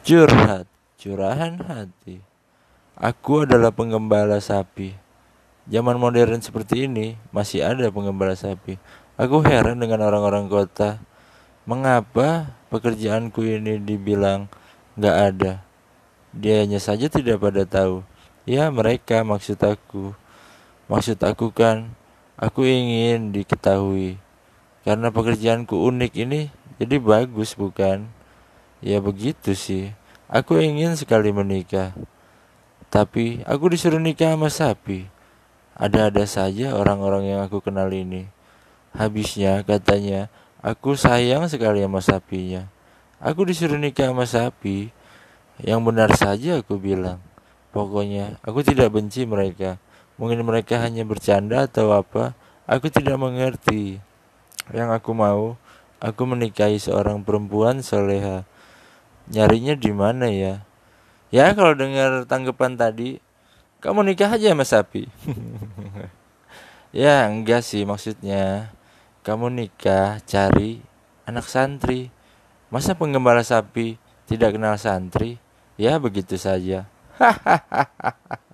Curhat, curahan hati. Aku adalah penggembala sapi. Zaman modern seperti ini masih ada penggembala sapi. Aku heran dengan orang-orang kota. Mengapa pekerjaanku ini dibilang nggak ada? Dianya saja tidak pada tahu. Ya mereka maksud aku. Maksud aku kan, aku ingin diketahui. Karena pekerjaanku unik ini jadi bagus bukan? Ya begitu sih. Aku ingin sekali menikah. Tapi aku disuruh nikah sama sapi. Ada-ada saja orang-orang yang aku kenal ini. Habisnya katanya, aku sayang sekali sama sapinya. Aku disuruh nikah sama sapi. Yang benar saja aku bilang. Pokoknya aku tidak benci mereka. Mungkin mereka hanya bercanda atau apa. Aku tidak mengerti. Yang aku mau Aku menikahi seorang perempuan soleha. Nyarinya di mana ya? Ya kalau dengar tanggapan tadi, kamu nikah aja sama sapi. ya enggak sih maksudnya. Kamu nikah cari anak santri. Masa penggembala sapi tidak kenal santri? Ya begitu saja. Hahaha.